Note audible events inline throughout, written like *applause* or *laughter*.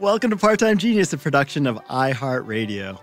Welcome to Part Time Genius, a production of iHeartRadio.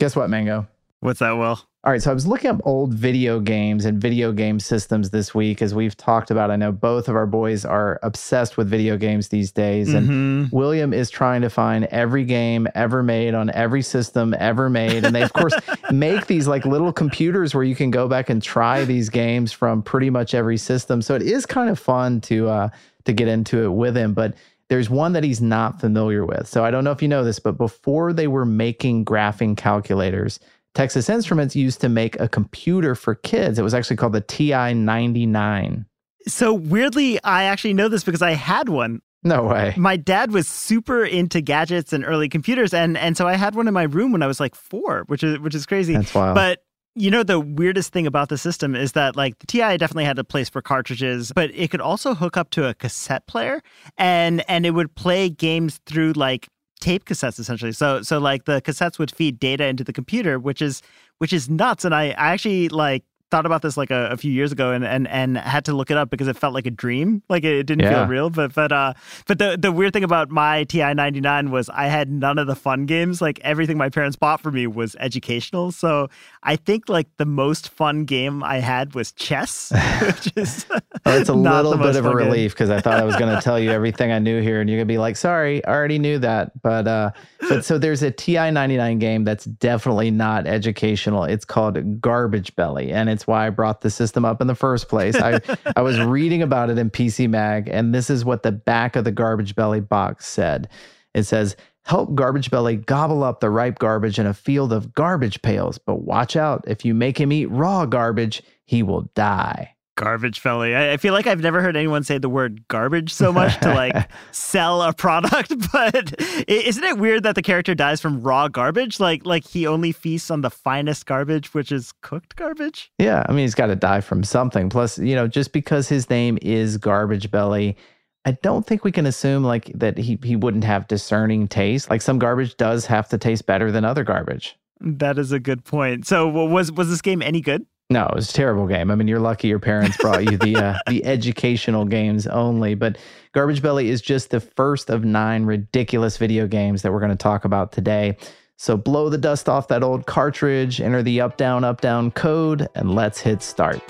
Guess what, Mango? What's that, Will? All right, so I was looking up old video games and video game systems this week, as we've talked about. I know both of our boys are obsessed with video games these days, and Mm-hmm. William is trying to find every game ever made on every system ever made. And they, of course, *laughs* make these like little computers where you can go back and try these games from pretty much every system. So it is kind of fun to uh, to get into it with him, but. There's one that he's not familiar with. So I don't know if you know this, but before they were making graphing calculators, Texas Instruments used to make a computer for kids. It was actually called the TI 99. So weirdly, I actually know this because I had one. No way. My dad was super into gadgets and early computers, and and so I had one in my room when I was like four, which is which is crazy. That's wild. But you know the weirdest thing about the system is that like the TI definitely had a place for cartridges, but it could also hook up to a cassette player and and it would play games through like tape cassettes essentially. So so like the cassettes would feed data into the computer, which is which is nuts. And I, I actually like thought about this like a, a few years ago and, and and had to look it up because it felt like a dream. Like it didn't Yeah. feel real. But but uh but the the weird thing about my TI ninety nine was I had none of the fun games. Like everything my parents bought for me was educational. So I think like the most fun game I had was chess, *laughs* which is Oh, it's a little bit of a relief because I thought I was going to tell you *laughs* everything I knew here, and you're going to be like, "Sorry, I already knew that." But uh, but so there's a TI 99 game that's definitely not educational. It's called Garbage Belly, and it's why I brought the system up in the first place. I I was reading about it in PC Mag, and this is what the back of the Garbage Belly box said. It says. Help Garbage Belly gobble up the ripe garbage in a field of garbage pails, but watch out. If you make him eat raw garbage, he will die. Garbage Belly. I, I feel like I've never heard anyone say the word garbage so much to like *laughs* sell a product. *laughs* But isn't it weird that the character dies from raw garbage? Like like he only feasts on the finest garbage, which is cooked garbage. Yeah, I mean, he's got to die from something. Plus, you know, just because his name is Garbage Belly, I don't think we can assume like that he he wouldn't have discerning taste. Like some garbage does have to taste better than other garbage. That is a good point. So was was this game any good? No, it was a terrible game. I mean, you're lucky your parents brought you the uh, the educational games only. But Garbage Belly is just the first of nine ridiculous video games that we're going to talk about today. So blow the dust off that old cartridge, enter the up down up down code, and let's hit start.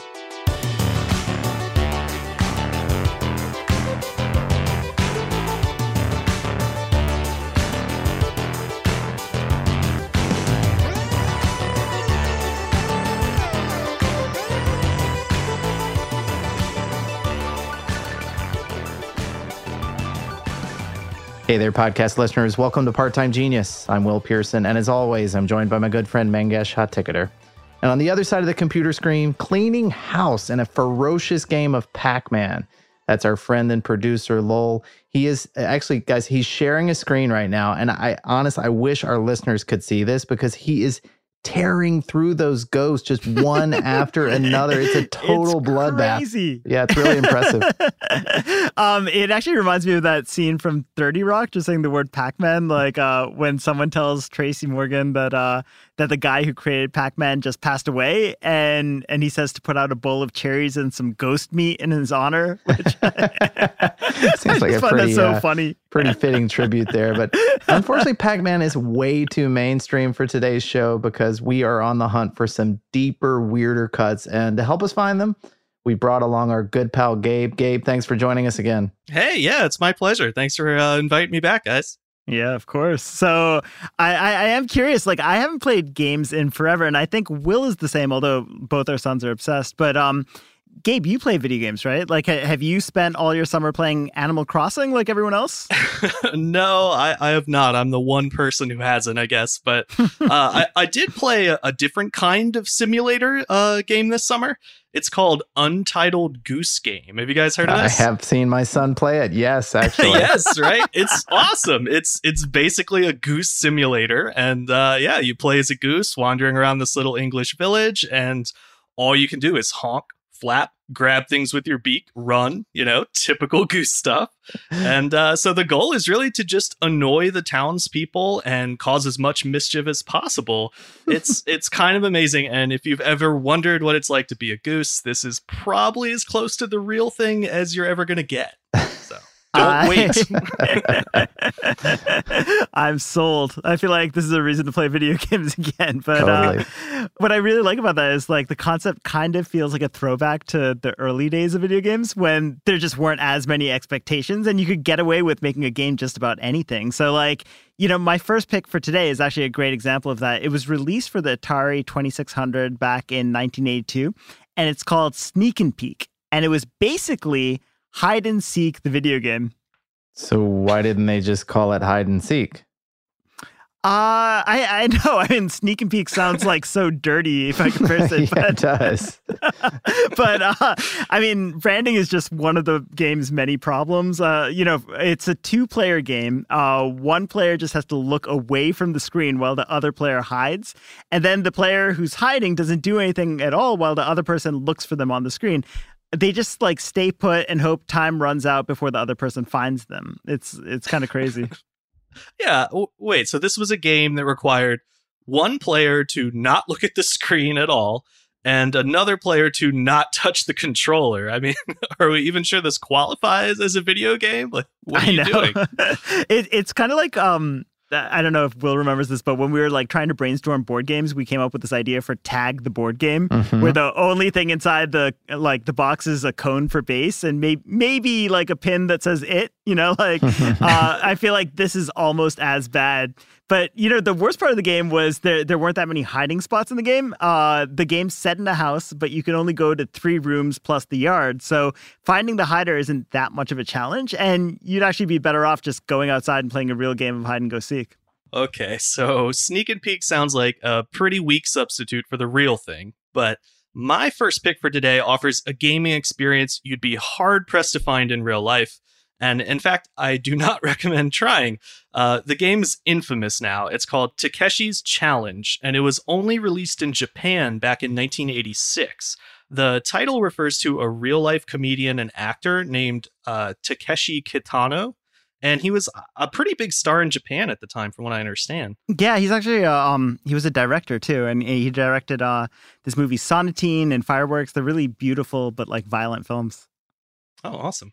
Hey there, podcast listeners. Welcome to Part Time Genius. I'm Will Pearson, and as always, I'm joined by my good friend Mangesh Hattikudur. And on the other side of the computer screen, cleaning house in a ferocious game of Pac Man. That's our friend and producer, Lowell. He is actually, guys, he's sharing a screen right now. And I honestly, I wish our listeners could see this because he is tearing through those ghosts just one *laughs* after another. It's a total it's bloodbath. Crazy. Yeah, it's really impressive. *laughs* um, it actually reminds me of that scene from 30 Rock, just saying the word Pac-Man, like uh, when someone tells Tracy Morgan that uh, that the guy who created Pac-Man just passed away, and and he says to put out a bowl of cherries and some ghost meat in his honor, *laughs* which *laughs* seems like a pretty so uh, funny, pretty fitting tribute there. But *laughs* unfortunately, Pac-Man is way too mainstream for today's show because we are on the hunt for some deeper, weirder cuts, and to help us find them. We brought along our good pal Gabe. Gabe, thanks for joining us again. Hey, yeah, it's my pleasure. Thanks for uh, inviting me back, guys. Yeah, of course. So I, I, I, am curious. Like I haven't played games in forever, and I think Will is the same. Although both our sons are obsessed. But um, Gabe, you play video games, right? Like, have you spent all your summer playing Animal Crossing like everyone else? *laughs* no, I, I have not. I'm the one person who hasn't, I guess. But *laughs* uh, I, I did play a, a, different kind of simulator uh, game this summer. It's called Untitled Goose Game. Have you guys heard of this? I have seen my son play it. Yes, *laughs* actually. yes, right. It's awesome. It's it's basically a goose simulator, and uh, yeah, you play as a goose wandering around this little English village, and all you can do is honk flap, grab things with your beak, run, you know, *laughs* typical goose stuff. And uh, so the goal is really to just annoy the townspeople and cause as much mischief as possible. It's *laughs* it's kind of amazing. And if you've ever wondered what it's like to be a goose, this is probably as close to the real thing as you're ever gonna get. Don't wait. *laughs* I'm sold. I feel like this is a reason to play video *laughs* games again. But totally. uh, what I really like about that is like the concept kind of feels like a throwback to the early days of video games when there just weren't as many expectations and you could get away with making a game just about anything. So like you know, my first pick for today is actually a great example of that. It was released for the Atari 2600 back in 1982, and it's called Sneak and Peek. And it was basically hide and seek the video game. So why didn't they just call it hide and seek? Uh, I I know. *laughs* I mean, sneak and peek sounds *laughs* like so dirty if I compare *laughs* it. yeah, but, it does. but uh, I mean, branding is just one of the game's many problems. Uh, you know, it's a two-player game. Uh, one player just has to look away from the screen while the other player hides, and then the player who's hiding doesn't do anything at all while the other person looks for them on the screen they just like stay put and hope time runs out before the other person finds them. It's it's kind of crazy. *laughs* yeah. wait. So this was a game that required one player to not look at the screen at all and another player to not touch the controller. I mean, *laughs* are we even sure this qualifies as a video game? Like, what are I you know. doing? *laughs* it, it's kind of like um, I don't know if Will remembers this, but when we were like trying to brainstorm board games, we came up with this idea for Tag the board game, mm-hmm. where the only thing inside the like the box is a cone for base and may- maybe like a pin that says it. You know, *laughs* like *laughs* uh, I feel like this is almost as bad. But you know, the worst part of the game was there there weren't that many hiding spots in the game. Uh, the game's set in a house, but you can only go to three rooms plus the yard. So finding the hider isn't that much of a challenge, and you'd actually be better off just going outside and playing a real game of hide and go seek. Okay, so Sneak and Peek sounds like a pretty weak substitute for the real thing, but my first pick for today offers a gaming experience you'd be hard pressed to find in real life. And in fact, I do *laughs* not recommend trying. Uh, the game's infamous now. It's called Takeshi's Challenge, and it was only released in Japan back in 1986. The title refers to a real life comedian and actor named uh, Takeshi Kitano. And he was a pretty big star in Japan at the time, from what I understand. Yeah, he's actually uh, um he was a director too, and he directed uh this movie Sonatine and Fireworks. They're really beautiful but like violent films. Oh, awesome.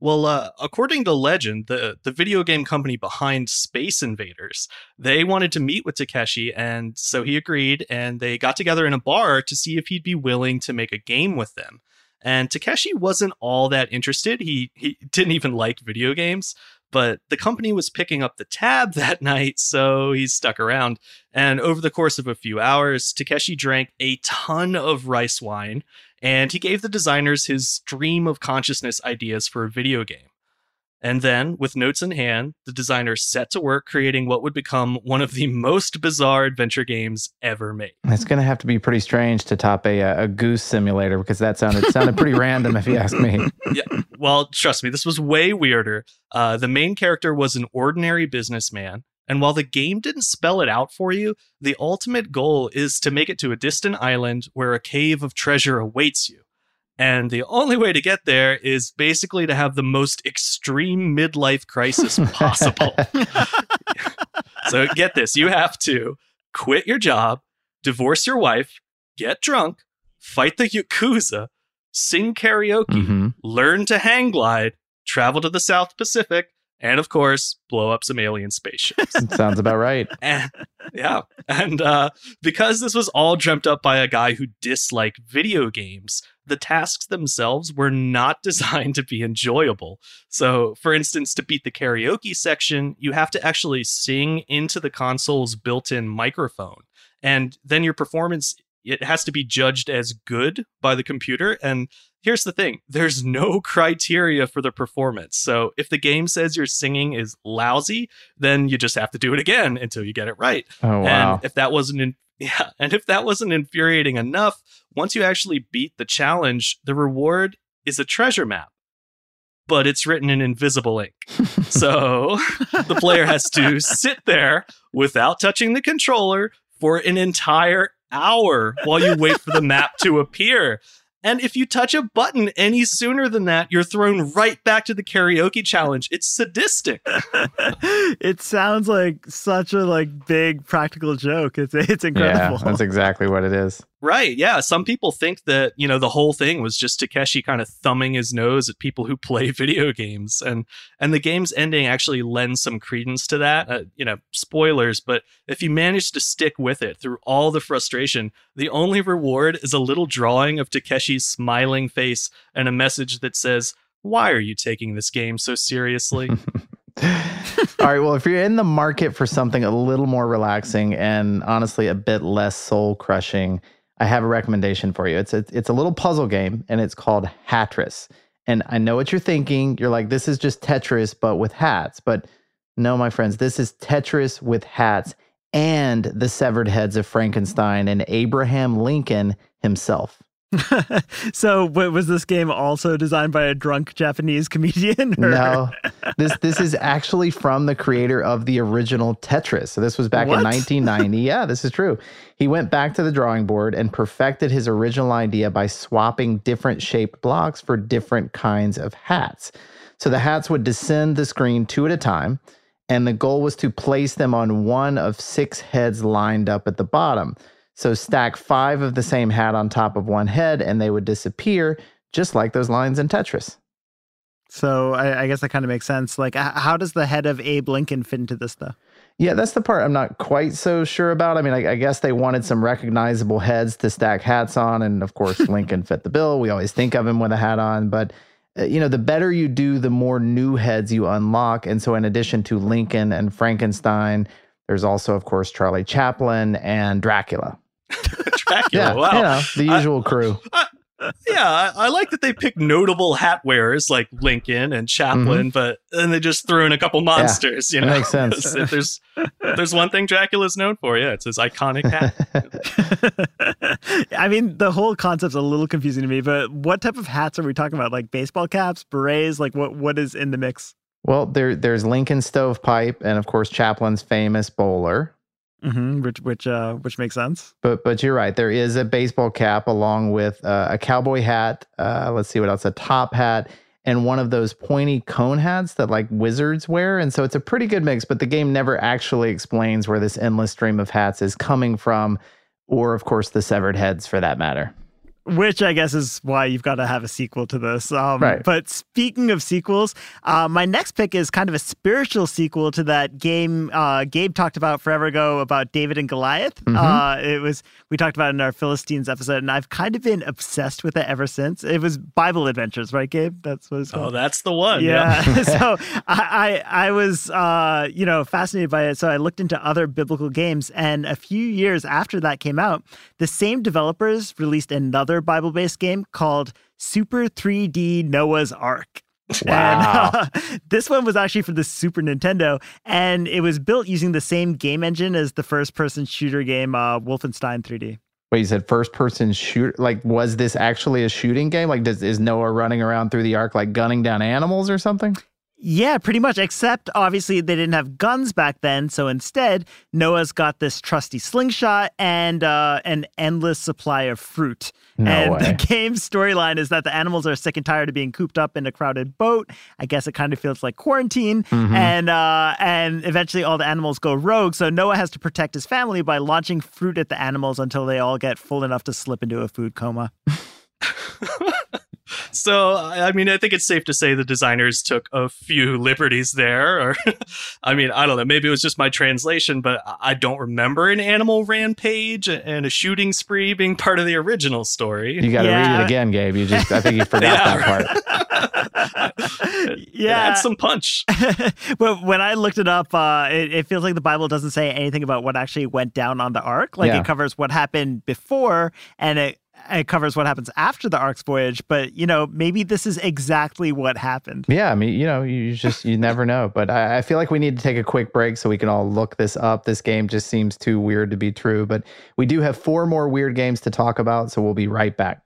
Well, uh, according to legend, the, the video game company behind Space Invaders, they wanted to meet with Takeshi, and so he agreed, and they got together in a bar to see if he'd be willing to make a game with them. And Takeshi wasn't all that interested. He he didn't even like video games, but the company was picking up the tab *laughs* that night, so he stuck around. And over the course of a few hours, Takeshi drank a ton of rice wine and he gave the designers his stream of consciousness ideas for a video game. And then, with notes in hand, the designers set to work creating what would become one of the most bizarre adventure games ever made. It's going to have to be pretty strange to top a, a goose simulator because that sounded sounded pretty *laughs* random, if you ask me. Yeah, well, trust me, this was way weirder. Uh, the main character was an ordinary businessman And while the game didn't spell it out for you, the ultimate goal is to make it to a distant island where a cave of treasure awaits you. And the only way to get there is basically to have the most extreme midlife crisis *laughs* possible. *laughs* so get this you have to quit your job, divorce your wife, get drunk, fight the Yakuza, sing karaoke, Mhm. learn to hang glide, travel to the South Pacific, and of course, blow up some alien spaceships. *laughs* Sounds about right. and, yeah. And uh, because this was all dreamt up by a guy who disliked video games, the tasks themselves were not *laughs* designed to be enjoyable. So, for instance, to beat the karaoke section, you have to actually sing into the console's built in microphone. And then your performance it has to be judged as good by the computer and here's the thing there's no *laughs* criteria for the performance so if the game says your singing is lousy then you just have to do it again until you get it right Oh wow. and if that wasn't in, *laughs* yeah, and if that wasn't infuriating enough, once you actually beat the challenge, the reward is a treasure map. But it's written in invisible ink. *laughs* so the player has to sit there without touching the controller for an entire hour while you wait for the map to appear. And if you touch a button any sooner than that, you're thrown right back to the karaoke challenge. It's sadistic. *laughs* it sounds like such a like big practical joke. It's it's incredible. yeah, incredible. that's exactly what it is. Right. Yeah. Some people think that, you know, the whole thing was just Takeshi kind of thumbing his nose at people who *laughs* play video games. And and the game's ending actually lends some credence to that. Uh, you know, spoilers, but if you manage to stick with it through all the frustration, the only reward is a little drawing of Takeshi's smiling face and a message that says, Why are you taking this game so seriously? *laughs* All right. Well, if you're in the market for something a little more relaxing and honestly a bit less soul crushing, I have a recommendation for you. It's a, it's a little puzzle game and it's called Hatris. And I know what you're thinking. You're like, this is just Tetris, but with hats. But no, my friends, this is Tetris with hats and the severed heads of Frankenstein and Abraham Lincoln himself. *laughs* so, wa- was this game also designed by a drunk Japanese comedian? or- No, this this is actually from the creator of the original Tetris. So this was back What? in 1990. *laughs* yeah, this is true. He went back to the drawing board and perfected his original idea by swapping different shaped blocks for different kinds of hats. So the hats would descend the screen two at a time, and the goal was to place them on one of six heads lined up at the bottom. So stack five of the same hat on top of one head, and they would disappear, just like those lines in Tetris. So, I, I guess that kind of makes sense. Like, how does the head of Abe Lincoln fit into this, though? Yeah, that's the part I'm not quite so sure about. I mean, I, I guess they wanted some recognizable heads to stack hats on, and of course, *laughs* Lincoln fit the bill. We always think of him with a hat on, but uh, you know, the better you do, the more new heads you unlock. And so, in addition to Lincoln and Frankenstein, there's also, of course, Charlie Chaplin and Dracula. *laughs* Dracula. Yeah, wow. you know, the I- usual crew. yeah, I, I like that they pick notable hat wearers like Lincoln and Chaplin, mm-hmm. but then they just threw in a couple monsters. you know, makes sense. *laughs* if there's if there's one thing Dracula's known for, yeah, it's his iconic hat. *laughs* I mean, the whole concept's a little confusing to me, but what type of hats are we talking about? Like baseball caps, berets? Like, what what is in the mix? Well, there, there's Lincoln's stovepipe, and of course, Chaplin's famous bowler. Hmm which which uh which makes sense. But but you're right. There is a baseball cap along with uh, a cowboy hat. Uh, let's see what else. A top hat and one of those pointy cone hats that like wizards wear. And so it's a pretty good mix. But the game never actually explains where this endless stream of hats is coming from, or of course the severed heads for that matter. Which I guess is why you've got to have a sequel to this. Um, Right. But speaking of sequels, uh, my next pick is kind of a spiritual sequel to that game uh, Gabe talked about forever ago about David and Goliath. Mhm. Uh, it was we talked about it in our Philistines episode, and I've kind of been obsessed with it ever since. It was Bible Adventures, right, Gabe? That's what it's called. oh, that's the one. Yeah. *laughs* *laughs* so I, I I was uh, you know fascinated by it. So I looked into other biblical games, and a few years after that came out, the same developers released another Bible-based game called Super 3D Noah's Ark. Wow. And, *laughs* uh, this one was actually for the Super Nintendo, and it was built using the same game engine as the first-person shooter game uh, Wolfenstein 3D. Wait, you said first person shoot? Like, was this actually a shooting game? Like, does is Noah running around through the ark like gunning down animals or something? Yeah, pretty much. Except obviously they didn't have guns back then, so instead Noah's got this trusty slingshot and uh, an endless supply of fruit. No and way. the game's storyline is that the animals are sick and tired of being cooped up in a crowded boat. I guess it kind of feels like quarantine, Mhm. and uh, and eventually all the animals go rogue. So Noah has to protect his family by launching fruit at the animals until they all get full enough to slip into a food coma. *laughs* So, I I mean, I think it's safe to say the designers took a few liberties there. Or, *laughs* I mean, I don't know. Maybe it was just my translation, but I- I don't remember an animal rampage and a shooting spree being part of the original story. You got to read it again, Gabe. You just I think you *laughs* forgot Yeah, that part. It Yeah. adds some punch. *laughs* but when I looked it up, uh, it, it feels like the Bible doesn't say anything about what actually went down on the ark. Like Yeah. it covers what happened before and it it covers what happens after the ark's voyage. But you know, maybe this is exactly what happened. Yeah, I mean, you know, you just you never know. But I, I feel like we need to take a quick break so we can all look this up. This game just seems too weird to be true. But we do have four more weird games to talk about, so we'll be right back.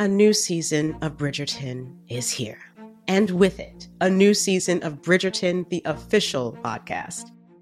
A new season of Bridgerton is here. And with it, a new season of Bridgerton, the official podcast.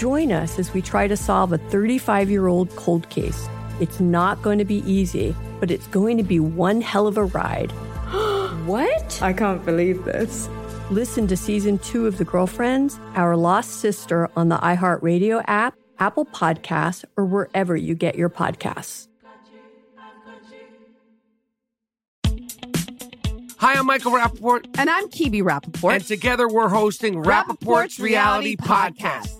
Join us as we try to solve a 35 year old cold case. It's not going to be easy, but it's going to be one hell of a ride. *gasps* What? I can't believe this. Listen to season two of The Girlfriends, Our Lost Sister on the iHeartRadio app, Apple Podcasts, or wherever you get your podcasts. Hi, I'm Michael Rappaport, And I'm Kibi Rappaport. and together we're hosting Rappaport's Reality Podcast. We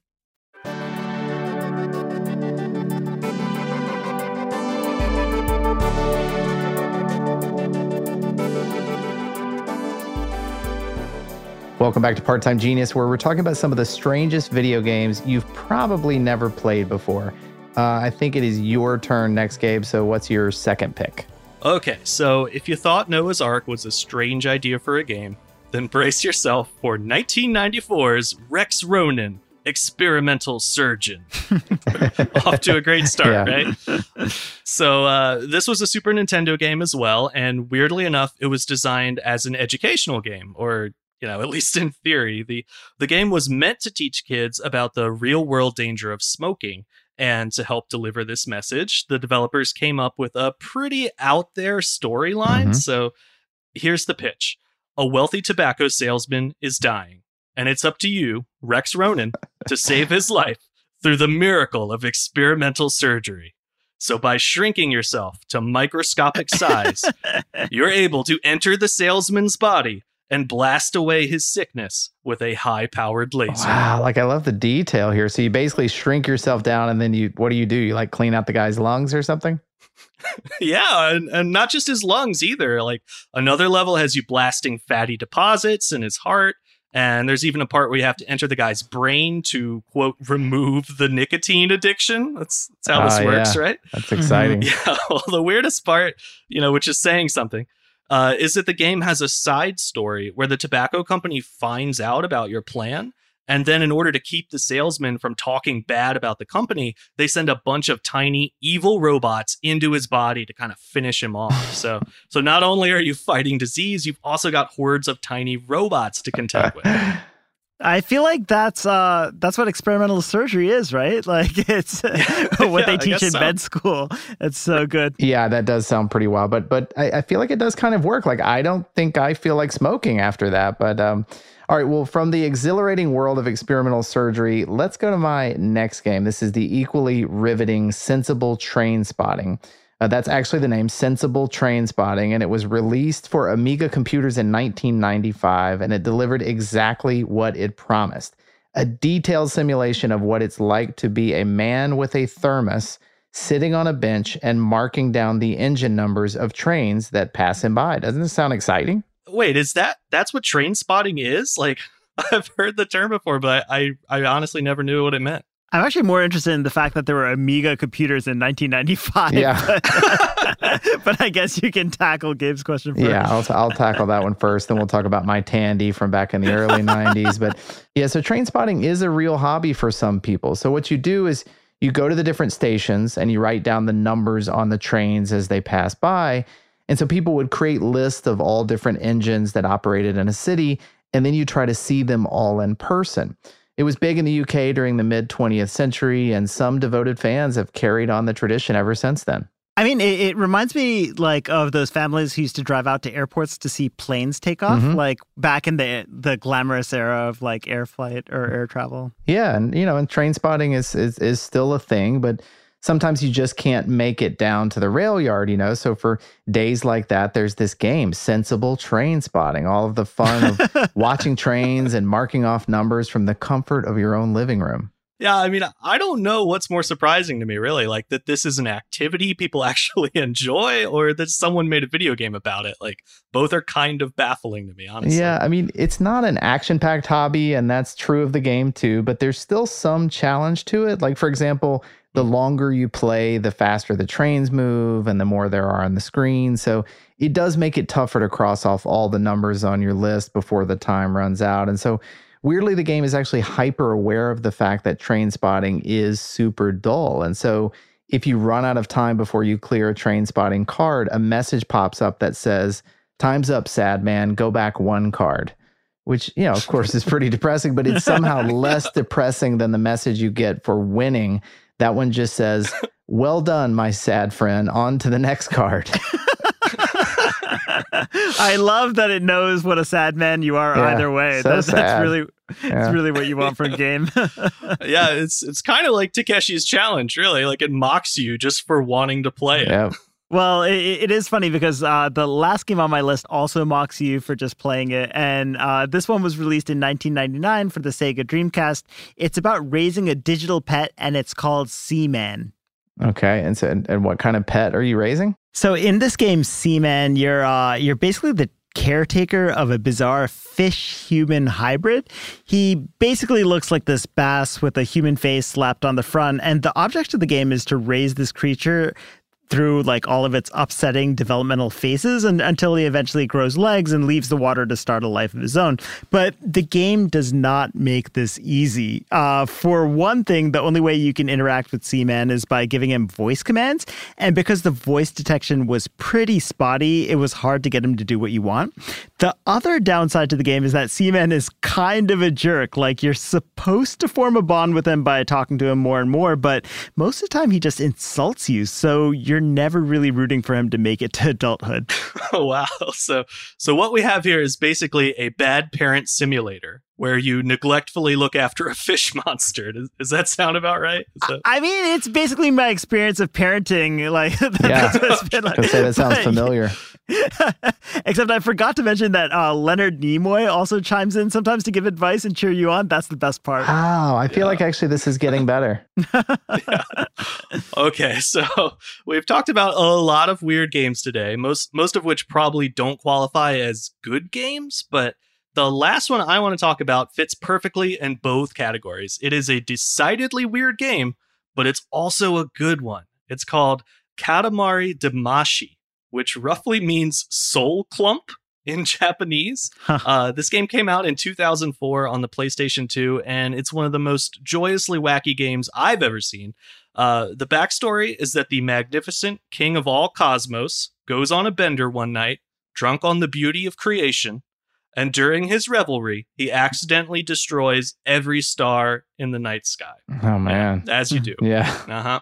Welcome back to Part Time Genius, where we're talking about some of the strangest video games you've probably never played before. Uh, I think it is your turn next, Gabe. So, what's your second pick? Okay, so if you thought Noah's Ark was a strange idea for a game, then brace yourself for 1994's Rex Ronan, experimental surgeon. *laughs* Off to a great start, Yeah. right? So, uh, this was a Super Nintendo game as well, and weirdly enough, it was designed as an educational game, or you know, *laughs* at least in theory, the the game was meant to teach kids about the real world danger of smoking. And to help deliver this message, the developers came up with a pretty out there storyline. Mhm. So here's the pitch A wealthy tobacco salesman is dying, and it's up to you, Rex Ronan, to save his *laughs* life through the miracle of experimental surgery. So, by shrinking yourself to microscopic size, *laughs* you're able to enter the salesman's body and blast away his sickness with a high powered laser. Wow, like I love the detail here. So you basically shrink yourself down, and then you what do you do? You like clean out the guy's lungs or something? *laughs* Yeah, and, and not just his lungs either. Like another level has you blasting fatty deposits in his heart. And there's even a part where you have to enter the guy's brain to quote remove the nicotine addiction. That's, that's how this Ah, works, yeah. right? That's exciting. *laughs* Yeah. Well, the weirdest part, you know, which is saying something, uh, is that the game has a side story where the tobacco company finds out about your plan. And then, in order to keep the salesman from talking bad about the company, they send a bunch of tiny evil robots into his body to kind of finish him off. *laughs* So, so not only are you fighting disease, you've also got hordes of tiny robots to contend with. *laughs* I feel like that's uh that's what experimental surgery is, right? *laughs* Like it's *laughs* *laughs* what Yeah, they teach in so. med school. It's so good. Yeah, that does sound pretty wild, but but I, I feel like it does kind of work. Like I don't think I feel like smoking after that. But um, all right, well, from the exhilarating world of experimental surgery, let's go to my next game. This is the equally riveting Sensible Train Spotting. Uh, that's actually the name, Sensible Train Spotting, and it was released for Amiga computers in 1995, and it delivered exactly what it promised a detailed simulation of what it's like to be a man with a thermos sitting on a bench and marking down the engine numbers of trains that pass him by. Doesn't this sound exciting? Wait, is that that's what train spotting is? Like, *laughs* I've heard the term before, but I, I honestly never knew what it meant. I'm actually more interested in the fact that there were Amiga computers in 1995. Yeah. *laughs* But, *laughs* but I guess you can tackle Gabe's question first. Yeah, I'll, I'll tackle that one first. Then we'll talk about my Tandy from back in the early *laughs* 90s. But yeah, so train spotting is a real hobby for some people. So what you do is you go to the different stations and you write down the numbers on the trains as they pass by. And so people would create lists of all different engines that operated in a city, and then you try to see them all in person. It was big in the UK during the mid 20th century, and some devoted fans have carried on the tradition ever since then. I mean, it, it reminds me like of those families who used to drive out to airports to see planes take off, Mhm. like back in the the glamorous era of like air flight or air travel. Yeah, and you know, and train spotting is is is still a thing, but sometimes you just can't make it down to the rail yard, you know. So for days like that, there's this game, sensible train spotting, all of the fun of *laughs* watching trains and marking off numbers from the comfort of your own living room. Yeah, I mean, I don't know what's more surprising to me, really. Like that this is an activity people *laughs* actually enjoy, or that someone made a video game about it. Like both are kind of baffling to me, honestly. Yeah, I mean, it's not an action packed hobby, and that's true of the game too, but there's still some challenge to it. Like, for example, the longer you play, the faster the trains move and the more there are on the screen. So it does make it tougher to cross off all the numbers on your list before the time runs out. And so, weirdly, the game is actually hyper aware of the fact that train spotting is super dull. And so, if you run out of time before you clear a train spotting card, a message pops up that says, Time's up, sad man. Go back one card. Which, you know, of course, is pretty *laughs* depressing, but it's somehow less *laughs* depressing than the message you get for winning. That one just says, *laughs* Well done, my sad friend. On to the next card. *laughs* *laughs* I love that it knows what a sad man you are Yeah, either way. so That- that's sad. really Yeah. it's really what you want from a game. yeah, it's it's kind of like Takeshi's challenge, really. Like it mocks you just for wanting to play it. yeah. Well, it, it is funny because uh, the last game on my list also mocks you for just playing it. And uh, this one was released in 1999 for the Sega Dreamcast. It's about raising a digital pet, and it's called Seaman. Okay. And so, and, what kind of pet are you raising? So in this game, Seaman, you're uh, you're basically the caretaker of a bizarre fish human hybrid. He basically looks like this bass with a human face slapped on the front, and the object of the game is to raise this creature through like all of its upsetting developmental phases and until he eventually grows legs and leaves the water to start a life of his own. But the game does not make this easy. Uh, for one thing, the only way you can interact with Seaman is by giving him voice commands. And because the voice detection was pretty spotty, it was hard to get him to do what you want. The other downside to the game is that Seaman is kind of a jerk. Like you're supposed to form a bond with him by talking to him more and more, but most of the time he just insults you. So you're never really rooting for him to make it to adulthood. *laughs* oh, wow. So, so what we have here is basically a bad parent simulator where you neglectfully look after a fish *laughs* monster. Does, does that sound about right? That... I mean, it's basically my experience of parenting. Like, *laughs* yeah, *laughs* like. say that sounds familiar. Except I forgot to mention that uh, Leonard Nimoy also chimes in sometimes to give advice and cheer you on. That's the best part. Wow, I feel yeah. like actually this is getting better. yeah. Okay, so we've talked about a lot of weird games today. Most most of which probably don't qualify as good games, but the last one I want to talk about fits perfectly in both categories. It is a decidedly weird game, but it's also a good one. It's called Katamari Damacy, which roughly means soul clump in *laughs* Japanese. Huh. Uh, this game came out in 2004 on the PlayStation 2, and it's one of the most joyously wacky games I've ever seen. Uh, the backstory is that the magnificent king of all cosmos goes on a bender one night, drunk on the beauty of creation, and during his revelry, he accidentally destroys every star in the night sky. Oh man, as you do. yeah. Uh huh.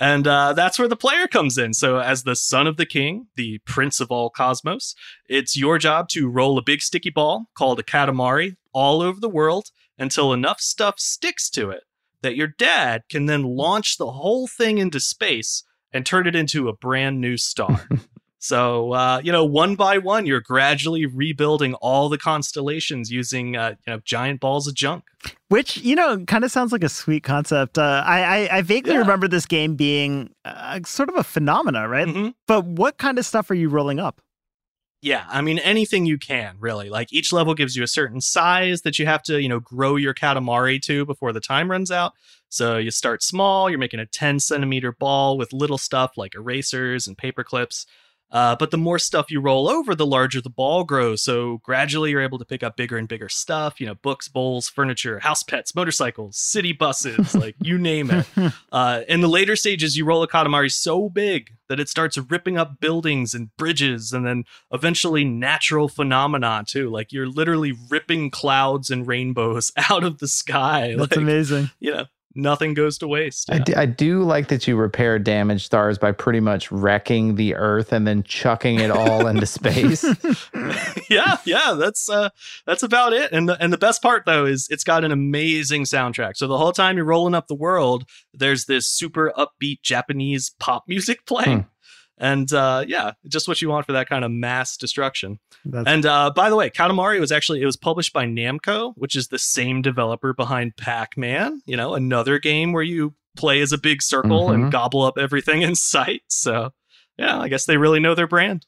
And uh, that's where the player comes in. So, as the son of the king, the prince of all cosmos, it's your job to roll a big sticky ball called a katamari all over the world until enough stuff sticks to it that your dad can then launch the whole thing into space and turn it into a brand new star. *laughs* So, uh, you know, one by one, you're gradually rebuilding all the constellations using, uh, you know, giant balls of junk. Which, you know, kind of sounds like a sweet concept. Uh, I, I, I, vaguely yeah. remember this game being uh, sort of a phenomena, right? Mm-hmm. But what kind of stuff are you rolling up? Yeah, I mean anything you can, really. Like each level gives you a certain size that you have to, you know, grow your Katamari to before the time runs out. So you start small, you're making a 10 centimeter ball with little stuff like erasers and paper clips. Uh, but the more stuff you roll over, the larger the ball grows. So gradually, you're able to pick up bigger and bigger stuff. You know, books, bowls, furniture, house pets, motorcycles, city buses, like you name it. *laughs* Uh, in the later stages, you roll a Katamari so big that it starts ripping up buildings and bridges, and then eventually natural phenomena too. Like you're literally ripping clouds and rainbows *laughs* out of the sky. That's like, amazing. You know, nothing goes to waste. Yeah. I, do, I do like that you repair damaged stars by pretty much wrecking the Earth and then chucking it all into space. *laughs* yeah, yeah, that's uh, that's about it. And the, and the best part though is it's got an amazing soundtrack. So the whole time you're rolling up the world, there's this super upbeat Japanese pop music playing. Hmm. And uh, yeah, just what you want for that kind of mass destruction. That's- and uh, by the way, Katamari was actually it was published by Namco, which is the same developer behind Pac-Man. You know, another game where you play as a big circle mm-hmm. and gobble up everything *laughs* in sight. So yeah, I guess they really know their brand.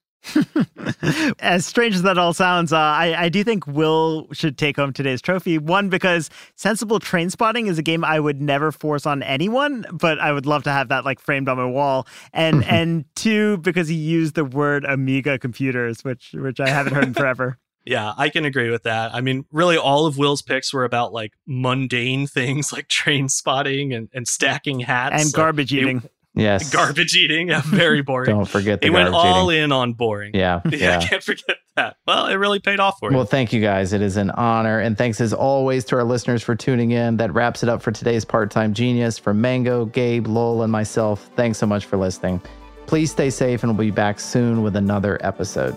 As strange as that all sounds, uh, I, I do think Will should take home today's trophy. One, because Sensible Train Spotting is a game I would never force on anyone, but I would love to have that like framed on my wall. And *laughs* and two, because he used the word Amiga computers, which which I haven't heard in forever. *laughs* Yeah, I can agree with that. I mean, really, all of Will's picks were about like mundane *laughs* things like train spotting and, and stacking hats and garbage eating. It, Yes. *laughs* Garbage eating. Yeah, very *laughs* boring. Don't forget the He went all eating. in on boring. Yeah. yeah. *laughs* Yeah. I can't forget that. Well, it really paid off for you. Well, thank you guys. It is an honor. And thanks as always to our listeners for tuning in. That wraps it up for today's Part Time Genius. From Mango, Gabe, Lowell, and myself, thanks so much for listening. Please stay safe, and we'll be back soon with another episode.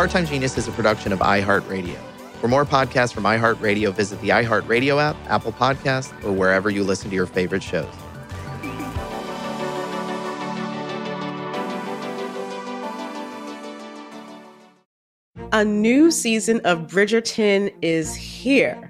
Part Time Genius is a production of iHeartRadio. For more podcasts from iHeartRadio, visit the iHeartRadio app, Apple Podcasts, or wherever you listen to your favorite shows. A new season of Bridgerton is here